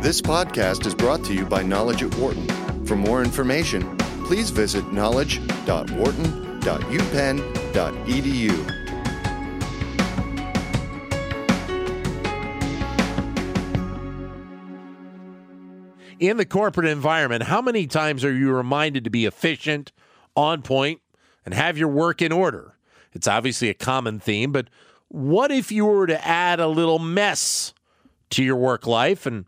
This podcast is brought to you by Knowledge at Wharton. For more information, please visit knowledge.wharton.upenn.edu. in the corporate environment, how many times are you reminded to be efficient, on point, and have your work in order? It's obviously a common theme, but what if you were to add a little mess to your work life and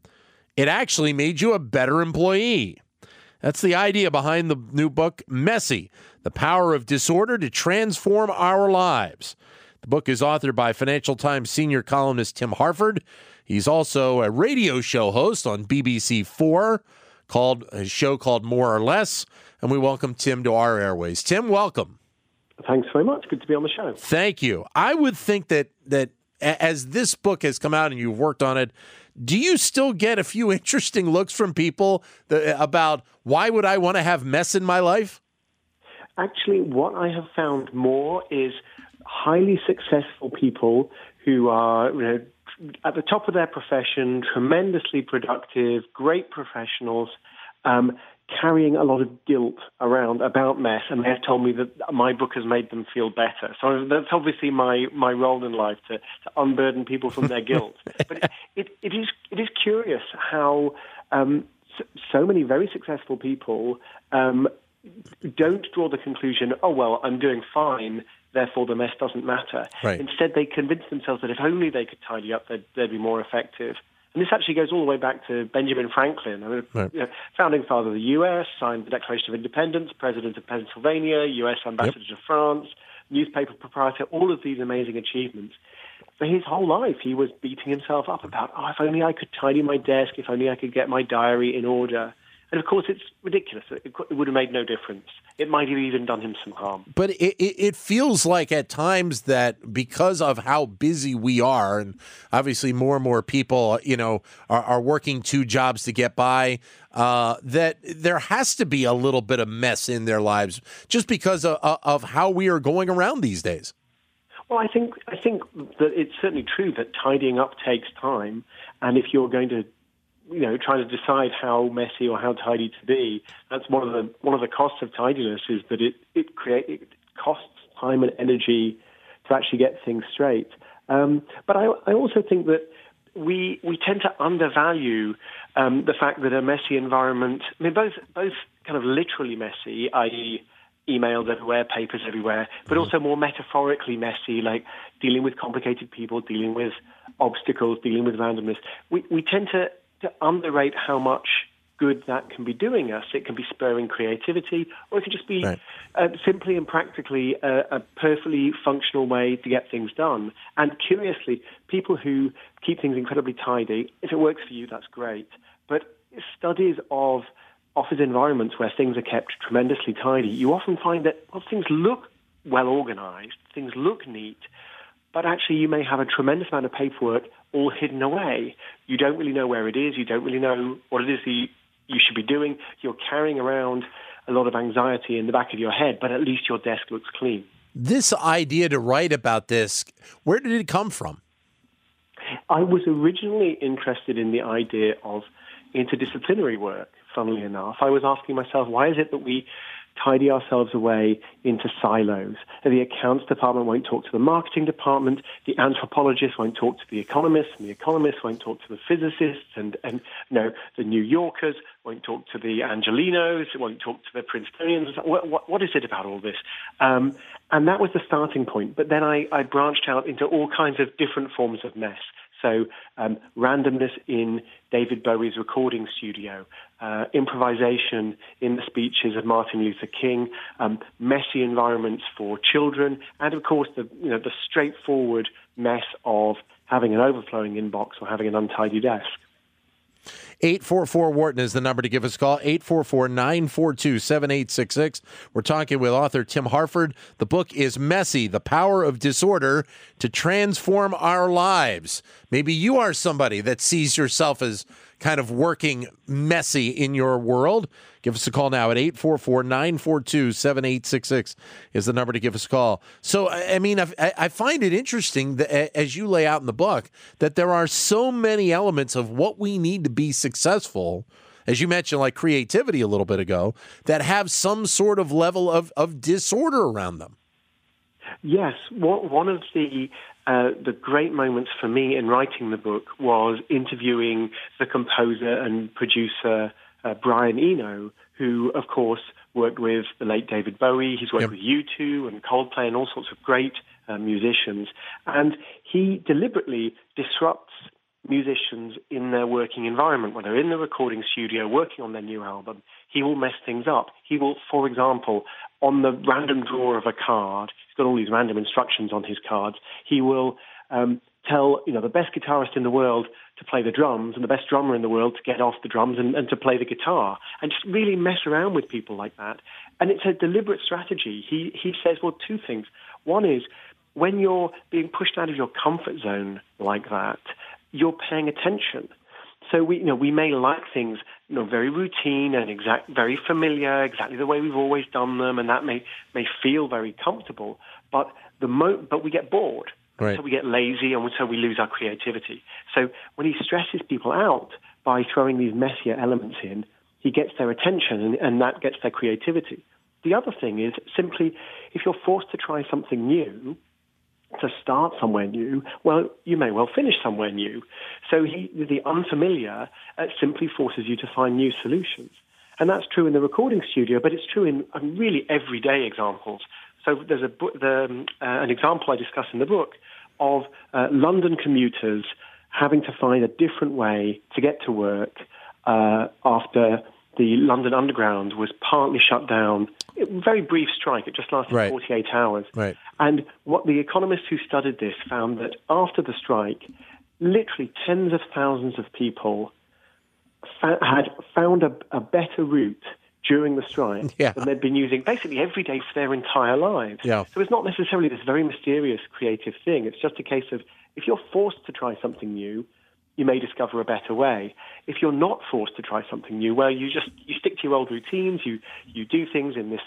it actually made you a better employee? That's the idea behind the new book, Messy The Power of Disorder to Transform Our Lives. The book is authored by Financial Times senior columnist Tim Harford. He's also a radio show host on BBC Four called a show called More or Less. And we welcome Tim to our airways. Tim, welcome. Thanks very much. Good to be on the show. Thank you. I would think that that as this book has come out and you've worked on it, do you still get a few interesting looks from people that, about why would I want to have mess in my life? Actually, what I have found more is highly successful people who are you know, at the top of their profession, tremendously productive, great professionals, um, carrying a lot of guilt around about mess, and they've told me that my book has made them feel better. So that's obviously my, my role in life to, to unburden people from their guilt. but it, it, it is it is curious how um, so, so, many very successful people um, don't draw the conclusion, oh well, I'm doing fine therefore the mess doesn't matter. Right. Instead, they convince themselves that if only they could tidy up, they'd, they'd be more effective. And this actually goes all the way back to Benjamin Franklin, right. you know, founding father of the U.S., signed the Declaration of Independence, president of Pennsylvania, U.S. ambassador yep. to France, newspaper proprietor, all of these amazing achievements. For his whole life, he was beating himself up about, oh, if only I could tidy my desk, if only I could get my diary in order. And of course, it's ridiculous. It, would have made no difference. It might have even done him some harm. But it, it, feels like at times that because of how busy we are, and obviously more and more people, you know, are, are working two jobs to get by, uh, that there has to be a little bit of mess in their lives just because of, of how we are going around these days. Well, I think I think that it's certainly true that tidying up takes time, and if you're going to you know, trying to decide how messy or how tidy to be. That's one of the one of the costs of tidiness is that it it create it costs time and energy to actually get things straight. Um, but I, I also think that we we tend to undervalue um, the fact that a messy environment. I mean, both both kind of literally messy, i.e. emails everywhere, papers everywhere, but also more metaphorically messy, like dealing with complicated people, dealing with obstacles, dealing with randomness. We we tend to to underrate how much good that can be doing us. It can be spurring creativity, or it can just be right. uh, simply and practically a, a, perfectly functional way to get things done. And curiously, people who keep things incredibly tidy, if it works for you, that's great. But studies of office environments where things are kept tremendously tidy, you often find that well, things look well organized, things look neat, but actually you may have a tremendous amount of paperwork all hidden away. You don't really know where it is. You don't really know what it is that you, you should be doing. You're carrying around a lot of anxiety in the back of your head, but at least your desk looks clean. This idea to write about this, where did it come from? I was originally interested in the idea of interdisciplinary work, funnily enough. I was asking myself, why is it that we tidy ourselves away into silos. The accounts department won't talk to the marketing department, the anthropologist won't talk to the economists, and the economists won't talk to the physicists, and, and you know, the New Yorkers won't talk to the Angelenos, won't talk to the Princetonians. What, what, what is it about all this? Um, and that was the starting point. But then I, I branched out into all kinds of different forms of mess. So um, randomness in David Bowie's recording studio, uh, improvisation in the speeches of Martin Luther King, um, messy environments for children, and of course the you know the straightforward mess of having an overflowing inbox or having an untidy desk. 844 Wharton is the number to give us a call. 844 942 7866. We're talking with author Tim Harford. The book is Messy The Power of Disorder to Transform Our Lives. Maybe you are somebody that sees yourself as kind of working messy in your world, give us a call now at 844 942 7866 is the number to give us a call. So, I mean, I, I find it interesting that, as you lay out in the book that there are so many elements of what we need to be successful as you mentioned, like creativity a little bit ago, that have some sort of level of, of disorder around them. Yes, one of the uh, the great moments for me in writing the book was interviewing the composer and producer uh, Brian Eno, who, of course, worked with the late David Bowie. He's worked yep. with U2 and Coldplay and all sorts of great uh, musicians. And he deliberately disrupts musicians in their working environment. When they're in the recording studio working on their new album, he will mess things up. He will, for example, on the random drawer of a card, he's got all these random instructions on his cards, he will um, tell you know the best guitarist in the world to play the drums and the best drummer in the world to get off the drums and, and to play the guitar and just really mess around with people like that. And it's a deliberate strategy. He he says, well, two things. One is when you're being pushed out of your comfort zone like that, you're paying attention. So we, you know, we may like things, you know, very routine and exact, very familiar, exactly the way we've always done them, and that may may feel very comfortable. But the mo- but we get bored, right. so we get lazy, and so we lose our creativity. So when he stresses people out by throwing these messier elements in, he gets their attention, and, and that gets their creativity. The other thing is simply if you're forced to try something new, to start somewhere new, well, you may well finish somewhere new. So he, the unfamiliar uh, simply forces you to find new solutions. And that's true in the recording studio, but it's true in um, really everyday examples. So there's a, the, um, uh, an example I discuss in the book of uh, London commuters having to find a different way to get to work uh, after the London Underground was partly shut down. Very brief strike. It just lasted right. 48 hours. Right. And what the economists who studied this found that after the strike, literally tens of thousands of people fa- had found a, a, better route during the strike yeah. than they'd been using basically every day for their entire lives. Yeah. So it's not necessarily this very mysterious creative thing. It's just a case of if you're forced to try something new, you may discover a better way. If you're not forced to try something new, well, you just you stick to your old routines. You you do things in this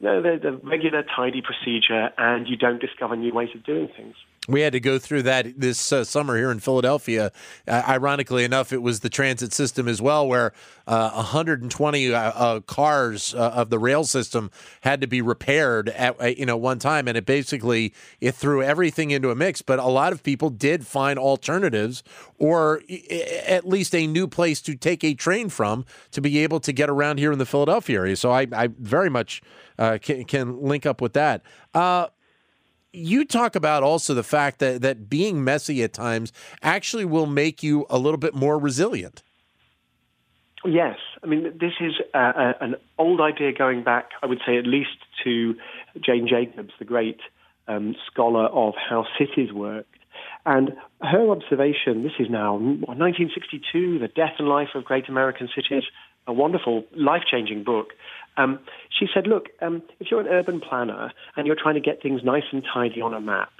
no, the, the regular tidy procedure, and you don't discover new ways of doing things. We had to go through that this uh, summer here in Philadelphia. Uh, ironically enough, it was the transit system as well, where uh, 120 uh, uh, cars uh, of the rail system had to be repaired at you know one time, and it basically it threw everything into a mix. But a lot of people did find alternatives, or at least a new place to take a train from to be able to get around here in the Philadelphia area. So I, I very much can, can link up with that you talk about also the fact that that being messy at times actually will make you a little bit more resilient. Yes, I mean this is an old idea going back, I would say, at least to Jane Jacobs, the great um, scholar of how cities worked. And her observation, this is now 1962, The Death and Life of Great American Cities, a wonderful, life changing book. Um, she said, look, um, if you're an urban planner and you're trying to get things nice and tidy on a map,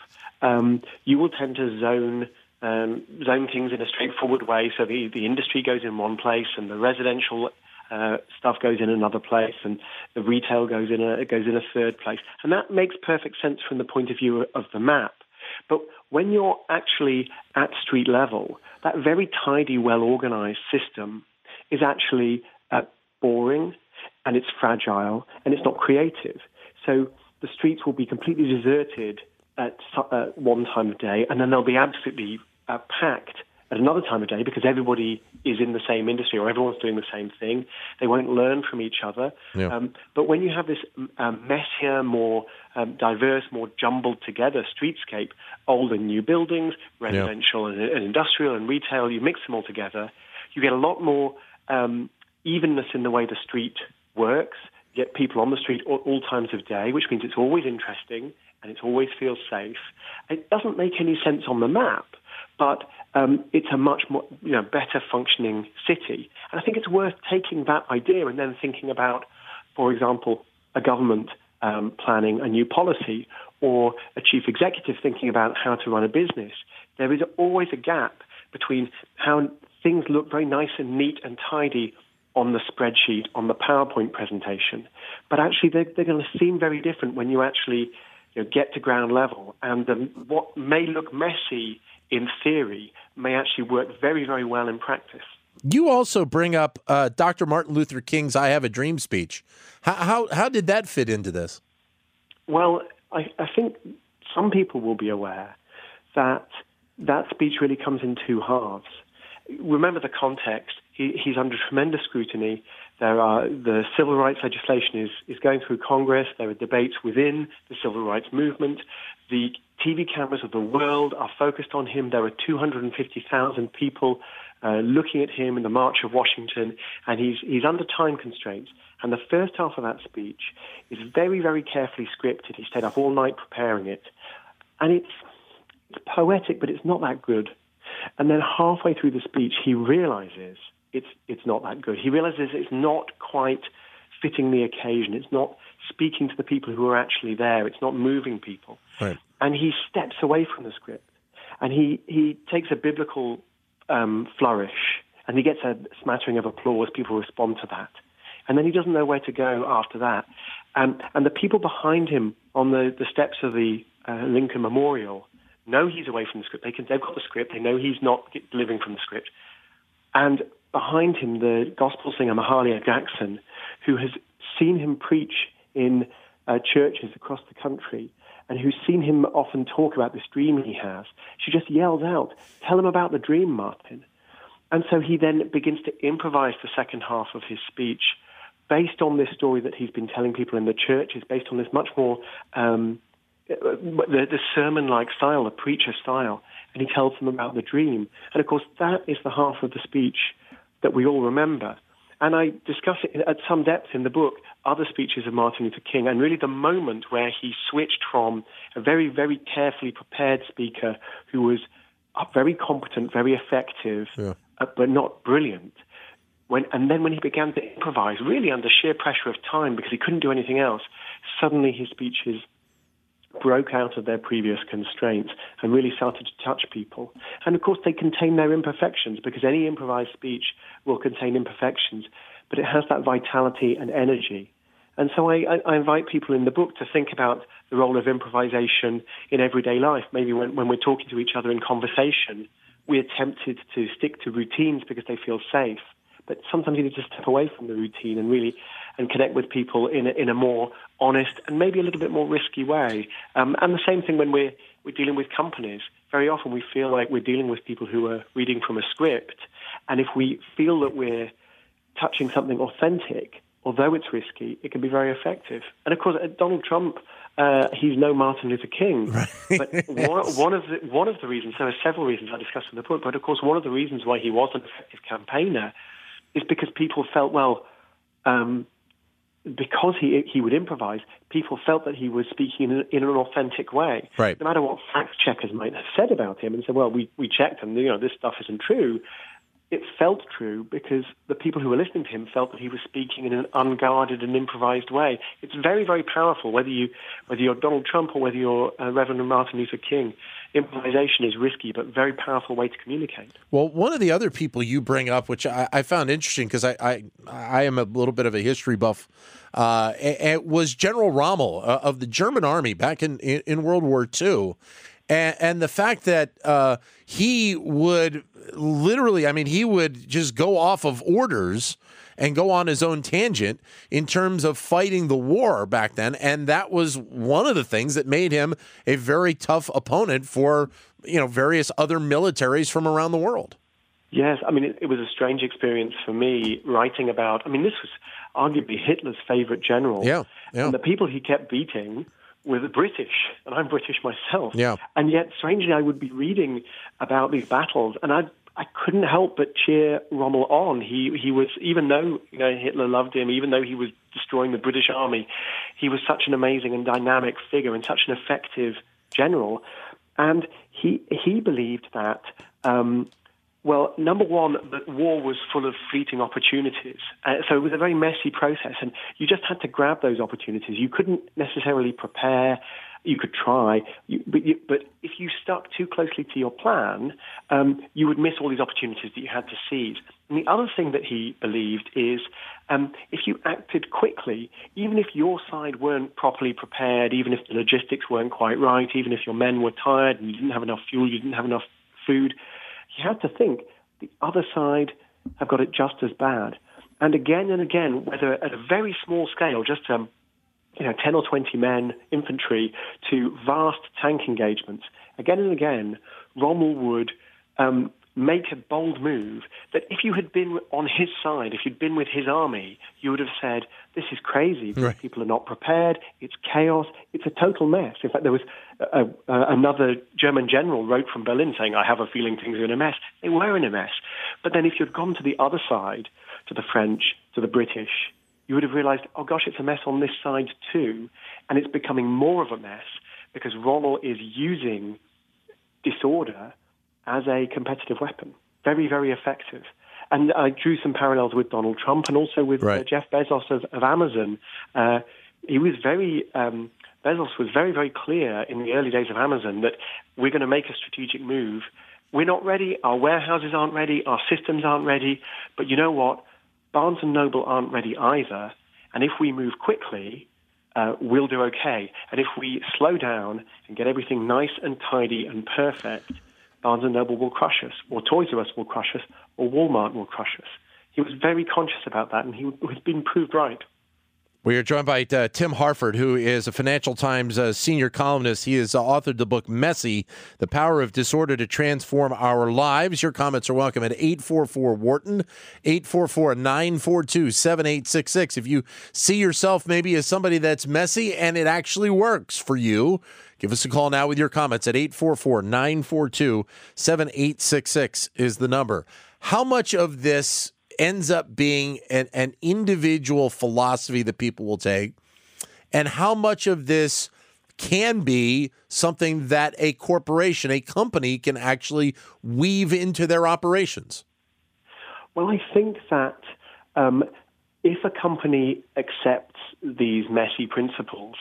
um, you will tend to zone um, zone things in a straightforward way. So the, the industry goes in one place and the residential uh, stuff goes in another place and the retail goes in a goes in a third place. And that makes perfect sense from the point of view of the map. But when you're actually at street level, that very tidy, well organized system is actually uh, boring and it's fragile and it's not creative. So the streets will be completely deserted at uh, one time of day, and then they'll be absolutely uh, packed at another time of day because everybody is in the same industry or everyone's doing the same thing. They won't learn from each other. Yeah. Um, but when you have this um, messier, more um, diverse, more jumbled together streetscape, old and new buildings, residential yeah. and, and, industrial and retail, you mix them all together, you get a lot more um, evenness in the way the street works, get people on the street all, all times of day, which means it's always interesting and it always feels safe. It doesn't make any sense on the map, but um, it's a much more, you know, better functioning city. And I think it's worth taking that idea and then thinking about, for example, a government um, planning a new policy or a chief executive thinking about how to run a business. There is always a gap between how things look very nice and neat and tidy on the spreadsheet, on the PowerPoint presentation, but actually they're, they're going to seem very different when you actually you know, get to ground level. And um, what may look messy in theory may actually work very, very well in practice. You also bring up uh, Dr. Martin Luther King's "I Have a Dream" speech. How how, how did that fit into this? Well, I, I think some people will be aware that that speech really comes in two halves. Remember the context. He, he's under tremendous scrutiny. There are the civil rights legislation is, is going through Congress. There are debates within the civil rights movement. The TV cameras of the world are focused on him. There are 250,000 people uh, looking at him in the March of Washington, and he's, he's under time constraints. And the first half of that speech is very, very carefully scripted. He stayed up all night preparing it. And it's, it's poetic, but it's not that good. And then halfway through the speech, he realizes it's, it's not that good. He realizes it's not quite fitting the occasion. It's not speaking to the people who are actually there. It's not moving people. Right. And he steps away from the script. And he, he takes a biblical um, flourish and he gets a smattering of applause. People respond to that. And then he doesn't know where to go after that. Um, and the people behind him on the, the steps of the uh, Lincoln Memorial know he's away from the script. They can, they've got the script. They know he's not delivering from the script. And behind him, the gospel singer Mahalia Jackson, who has seen him preach in uh, churches across the country and who's seen him often talk about this dream he has, she just yells out, Tell him about the dream, Martin. And so he then begins to improvise the second half of his speech based on this story that he's been telling people in the churches, based on this much more um, the, the sermon-like style, the preacher style, and he tells them about the dream. And of course, that is the half of the speech that we all remember. And I discuss it at some depth in the book, other speeches of Martin Luther King, and really the moment where he switched from a very, very carefully prepared speaker who was very competent, very effective, yeah. uh, but not brilliant, when, and then when he began to improvise, really under sheer pressure of time because he couldn't do anything else, suddenly his speeches broke out of their previous constraints and really started to touch people. And of course, they contain their imperfections because any improvised speech will contain imperfections, but it has that vitality and energy. And so I, I, invite people in the book to think about the role of improvisation in everyday life. Maybe when, when we're talking to each other in conversation, we're tempted to stick to routines because they feel safe. But sometimes you need to step away from the routine and really and connect with people in a, in a more honest and maybe a little bit more risky way. Um, and the same thing when we're we're dealing with companies. Very often we feel like we're dealing with people who are reading from a script, and if we feel that we're touching something authentic, although it's risky, it can be very effective. And of course, uh, Donald Trump. Uh, he's no Martin Luther King, right. but one, one, of the one of the reasons there are several reasons I discussed in the book, but of course one of the reasons why he was an effective campaigner is because people felt, well, um, because he he would improvise, people felt that he was speaking in, in, an authentic way. Right. No matter what fact checkers might have said about him, and said, "Well, we we checked, and you know this stuff isn't true." It felt true because the people who were listening to him felt that he was speaking in an unguarded and improvised way. It's very, very powerful. Whether you whether you're Donald Trump or whether you're uh, Reverend Martin Luther King, improvisation is risky but very powerful way to communicate. Well, one of the other people you bring up, which I, I found interesting because I, I, I am a little bit of a history buff, uh, it was General Rommel uh, of the German Army back in, in, in World War II. And, and, the fact that uh, he would literally, I mean, he would just go off of orders and go on his own tangent in terms of fighting the war back then. And that was one of the things that made him a very tough opponent for, you know, various other militaries from around the world. Yes, I mean, it, it was a strange experience for me writing about. I mean, this was arguably Hitler's favorite general. Yeah, yeah. And the people he kept beating were the British, and I'm British myself. Yeah. And yet, strangely, I would be reading about these battles, and I'd I couldn't help but cheer Rommel on. He he was even though you know Hitler loved him, even though he was destroying the British army, he was such an amazing and dynamic figure and such an effective general. And he he believed that um, well, number one, that war was full of fleeting opportunities. Uh, so it was a very messy process, and you just had to grab those opportunities. You couldn't necessarily prepare You could try, you, but, you, but if you stuck too closely to your plan, um, you would miss all these opportunities that you had to seize. And the other thing that he believed is um, if you acted quickly, even if your side weren't properly prepared, even if the logistics weren't quite right, even if your men were tired and you didn't have enough fuel, you didn't have enough food, you had to think the other side have got it just as bad. And again and again, whether at a very small scale, just um, you know, 10 or 20 men, infantry, to vast tank engagements, again and again, Rommel would um, make a bold move that if you had been on his side, if you'd been with his army, you would have said, this is crazy. Right. People are not prepared. It's chaos. It's a total mess. In fact, there was a, a, another German general wrote from Berlin saying, I have a feeling things are in a mess. They were in a mess. But then if you'd gone to the other side, to the French, to the British, you would have realized, oh gosh, it's a mess on this side too. And it's becoming more of a mess because Rommel is using disorder as a competitive weapon. Very, very effective. And I drew some parallels with Donald Trump and also with uh, right. uh, Jeff Bezos of, of Amazon. Uh, he was very, um, Bezos was very, very clear in the early days of Amazon that we're going to make a strategic move. We're not ready. Our warehouses aren't ready. Our systems aren't ready. But you know what? Barnes and Noble aren't ready either. And if we move quickly, uh, we'll do okay. And if we slow down and get everything nice and tidy and perfect, Barnes Noble will crush us, or Toys R Us will crush us, or Walmart will crush us. He was very conscious about that, and he has been proved right. We are joined by uh, Tim Harford, who is a Financial Times uh, senior columnist. He has uh, authored the book Messy The Power of Disorder to Transform Our Lives. Your comments are welcome at 844 Wharton, 844 942 7866. If you see yourself maybe as somebody that's messy and it actually works for you, give us a call now with your comments at 844 942 7866 is the number. How much of this ends up being an, an individual philosophy that people will take, and how much of this can be something that a corporation, a company can actually weave into their operations? Well, I think that um, if a company accepts these messy principles,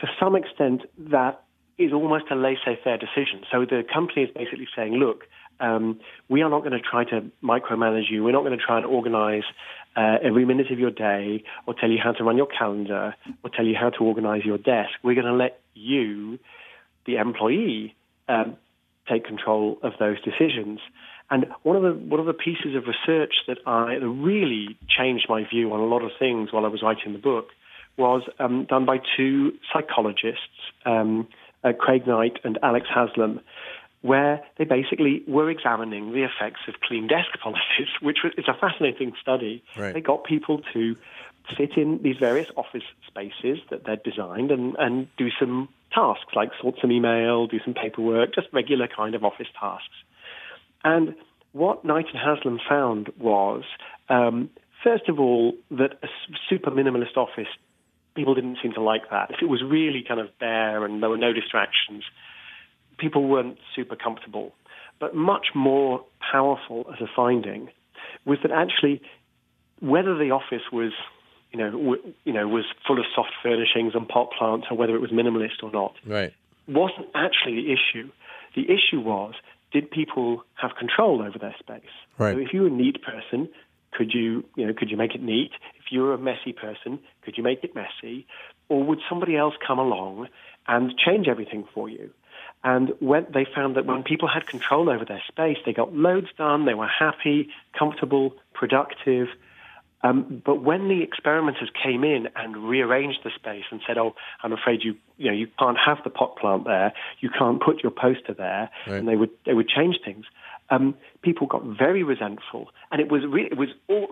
to some extent, that is almost a laissez faire decision. So the company is basically saying, look, um, we are not going to try to micromanage you. We're not going to try and organize uh, every minute of your day or tell you how to run your calendar or tell you how to organize your desk. We're going to let you, the employee, um, take control of those decisions. And one of the one of the pieces of research that I that really changed my view on a lot of things while I was writing the book was um, done by two psychologists, um, uh, Craig Knight and Alex Haslam, where they basically were examining the effects of clean desk policies, which is a fascinating study. Right. They got people to sit in these various office spaces that they'd designed and, and do some tasks like sort some email, do some paperwork, just regular kind of office tasks. And what Knight and Haslam found was, um, first of all, that a super minimalist office, people didn't seem to like that. If it was really kind of bare and there were no distractions, people weren't super comfortable. But much more powerful as a finding was that actually, whether the office was, you know, w- you know, was full of soft furnishings and pot plants, or whether it was minimalist or not, right. wasn't actually the issue. The issue was, did people have control over their space? Right. So if you were a neat person, could you, you know, could you make it neat? If you were a messy person, could you make it messy? Or would somebody else come along and change everything for you? And when they found that when people had control over their space, they got loads done, they were happy, comfortable, productive. Um, but when the experimenters came in and rearranged the space and said, "Oh, I'm afraid you, you know, you can't have the pot plant there, you can't put your poster there," right. and they would they would change things um, people got very resentful, and it was re- it was all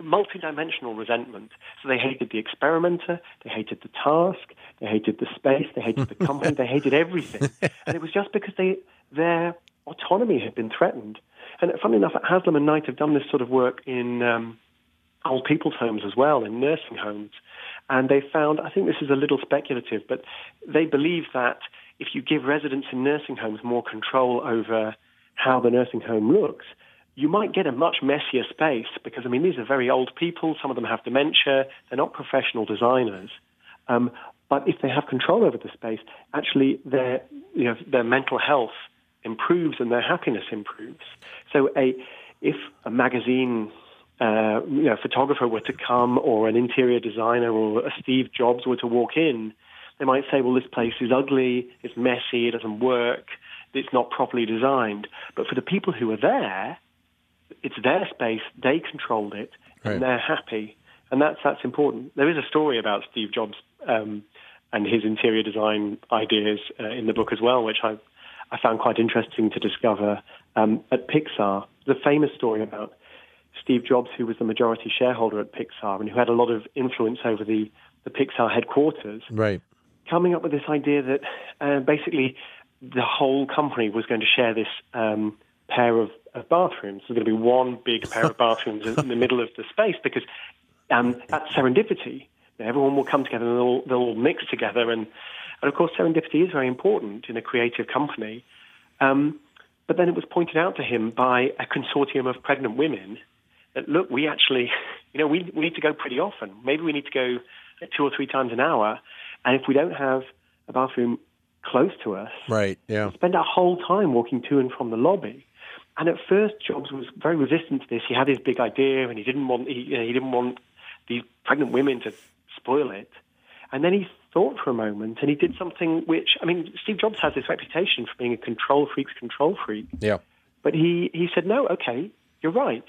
multi-dimensional resentment. So they hated the experimenter, they hated the task, they hated the space, they hated the company, they hated everything, and it was just because they their autonomy had been threatened. And funnily enough, Haslam and Knight have done this sort of work in um, old people's homes as well, in nursing homes, and they found I think this is a little speculative, but they believe that if you give residents in nursing homes more control over how the nursing home looks, you might get a much messier space because, I mean, these are very old people. Some of them have dementia. They're not professional designers. Um, But if they have control over the space, actually their you know their mental health improves and their happiness improves. So a if a magazine uh, you know, photographer were to come or an interior designer or a Steve Jobs were to walk in, they might say, well, this place is ugly, it's messy, it doesn't work, it's not properly designed. But for the people who are there, it's their space, they controlled it, and they're happy. And that's, that's important. There is a story about Steve Jobs um, and his interior design ideas uh, in the book as well, which I, I found quite interesting to discover um, at Pixar. The famous story about Steve Jobs, who was the majority shareholder at Pixar and who had a lot of influence over the, the Pixar headquarters, right. coming up with this idea that uh, basically the whole company was going to share this um, pair of, of bathrooms. There's going to be one big pair of bathrooms in the middle of the space because um, that's serendipity. Everyone will come together and they'll, they'll all mix together. And, and of course, serendipity is very important in a creative company. Um, but then it was pointed out to him by a consortium of pregnant women that, look, we actually, you know, we, we need to go pretty often. Maybe we need to go two or three times an hour. And if we don't have a bathroom close to us, right, yeah, spend our whole time walking to and from the lobby. And at first, Jobs was very resistant to this. He had his big idea, and he didn't want he, you know, he didn't want these pregnant women to spoil it. And then he thought for a moment, and he did something which I mean, Steve Jobs has this reputation for being a control freak's control freak. Yeah. But he he said, no, okay, you're right.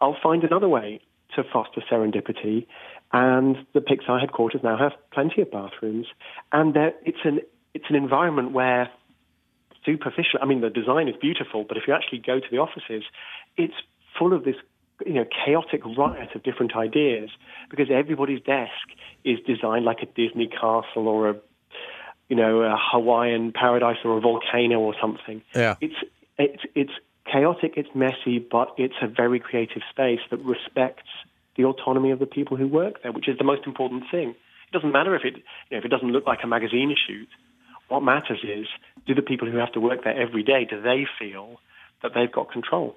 I'll find another way to foster serendipity. And the Pixar headquarters now have plenty of bathrooms, and it's an it's an environment where superficial. I mean, the design is beautiful, but if you actually go to the offices, it's full of this you know chaotic riot of different ideas because everybody's desk is designed like a Disney castle or a you know a Hawaiian paradise or a volcano or something. Yeah. It's it's it's chaotic, it's messy, but it's a very creative space that respects the autonomy of the people who work there, which is the most important thing. It doesn't matter if it, you know, if it doesn't look like a magazine shoot. What matters is, do the people who have to work there every day, do they feel that they've got control?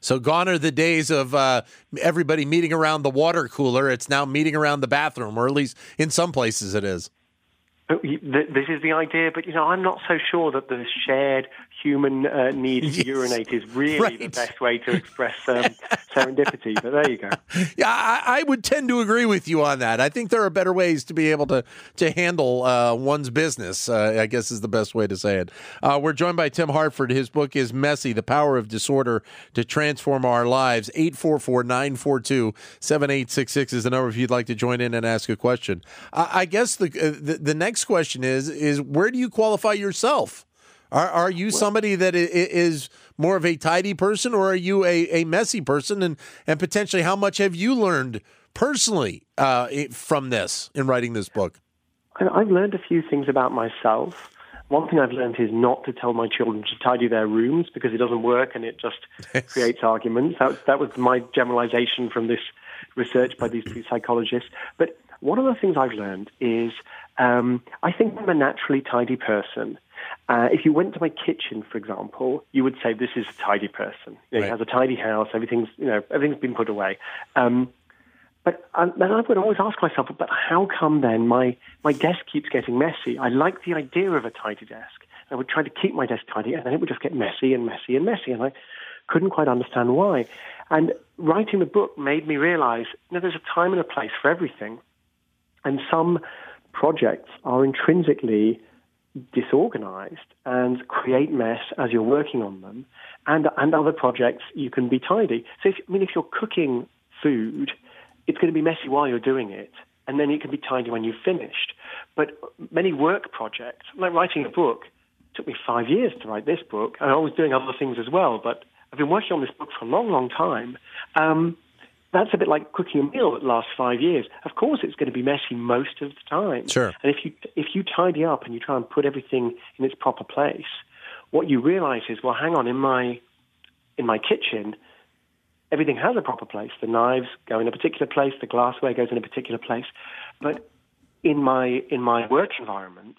So gone are the days of uh, everybody meeting around the water cooler. It's now meeting around the bathroom, or at least in some places it is. This is the idea, but you know, I'm not so sure that the shared human uh, need to yes. urinate is really right. the best way to express um, serendipity. But there you go. Yeah, I, I, would tend to agree with you on that. I think there are better ways to be able to to handle uh, one's business. Uh, I guess is the best way to say it. Uh, we're joined by Tim Harford. His book is Messy: The Power of Disorder to Transform Our Lives. 844-942-7866 is the number if you'd like to join in and ask a question. I, I guess the, uh, the the next question is is where do you qualify yourself? Are are you somebody that is more of a tidy person, or are you a, a messy person? And and potentially, how much have you learned personally uh, from this in writing this book? I've learned a few things about myself. One thing I've learned is not to tell my children to tidy their rooms because it doesn't work and it just creates arguments. That, that was my generalization from this research by these two psychologists. But one of the things I've learned is um, I think I'm a naturally tidy person. Uh, if you went to my kitchen, for example, you would say this is a tidy person. You know, right. He has a tidy house. Everything's you know everything's been put away. Um, but um, then I would always ask myself, but how come then my my desk keeps getting messy? I like the idea of a tidy desk. I would try to keep my desk tidy, and then it would just get messy and messy and messy, and I couldn't quite understand why. And writing the book made me realize, you know, there's a time and a place for everything, and some projects are intrinsically disorganized and create mess as you're working on them. And, and other projects, you can be tidy. So, if, I mean, if you're cooking food, it's going to be messy while you're doing it, and then it can be tidy when you've finished. But many work projects, like writing a book, took me five years to write this book, and I was doing other things as well. But I've been working on this book for a long, long time. Um, that's a bit like cooking a meal that lasts five years. Of course, it's going to be messy most of the time. Sure. And if you if you tidy up and you try and put everything in its proper place, what you realize is, well, hang on, in my in my kitchen, everything has a proper place. The knives go in a particular place, the glassware goes in a particular place, but in my in my work environment,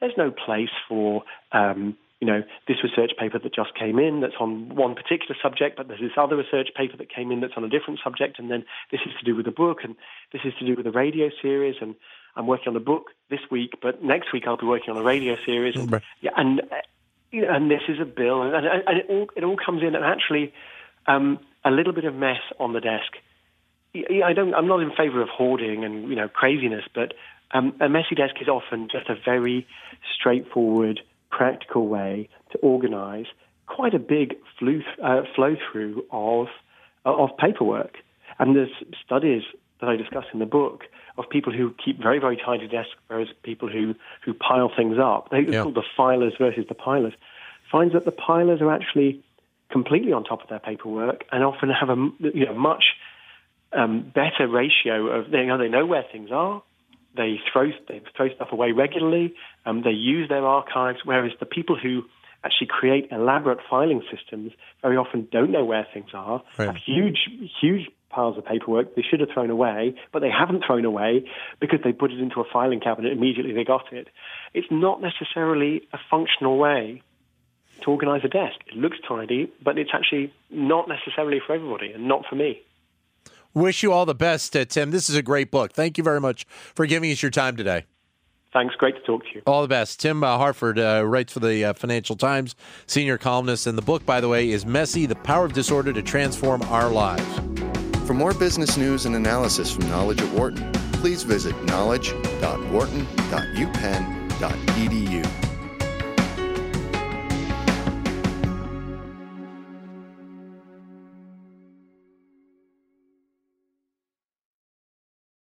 there's no place for um, you know, this research paper that just came in that's on one particular subject, but there's this other research paper that came in that's on a different subject, and then this is to do with a book, and this is to do with a radio series, and I'm working on the book this week, but next week I'll be working on a radio series. And, right. yeah, and, you know, and this is a bill. And, and, it, all, it all comes in, and actually, um, a little bit of mess on the desk. I don't, I'm not in favor of hoarding and you know craziness, but um, a messy desk is often just a very straightforward, practical way to organize quite a big flew, uh, flow through of of paperwork. And there's studies that I discuss in the book of people who keep very, very tidy desks, whereas people who, who pile things up. They, yeah. called the filers versus the pilers. Finds that the pilers are actually completely on top of their paperwork and often have a you know much um, better ratio of they you know they know where things are. They throw they throw stuff away regularly. Um, they use their archives, whereas the people who actually create elaborate filing systems very often don't know where things are, right. have huge, huge piles of paperwork they should have thrown away, but they haven't thrown away because they put it into a filing cabinet immediately they got it. It's not necessarily a functional way to organize a desk. It looks tidy, but it's actually not necessarily for everybody and not for me. Wish you all the best, uh, Tim. This is a great book. Thank you very much for giving us your time today. Thanks. Great to talk to you. All the best. Tim uh, Harford uh, writes for the uh, Financial Times, senior columnist. And the book, by the way, is Messy The Power of Disorder to Transform Our Lives. For more business news and analysis from Knowledge at Wharton, please visit knowledge.wharton.upenn.edu.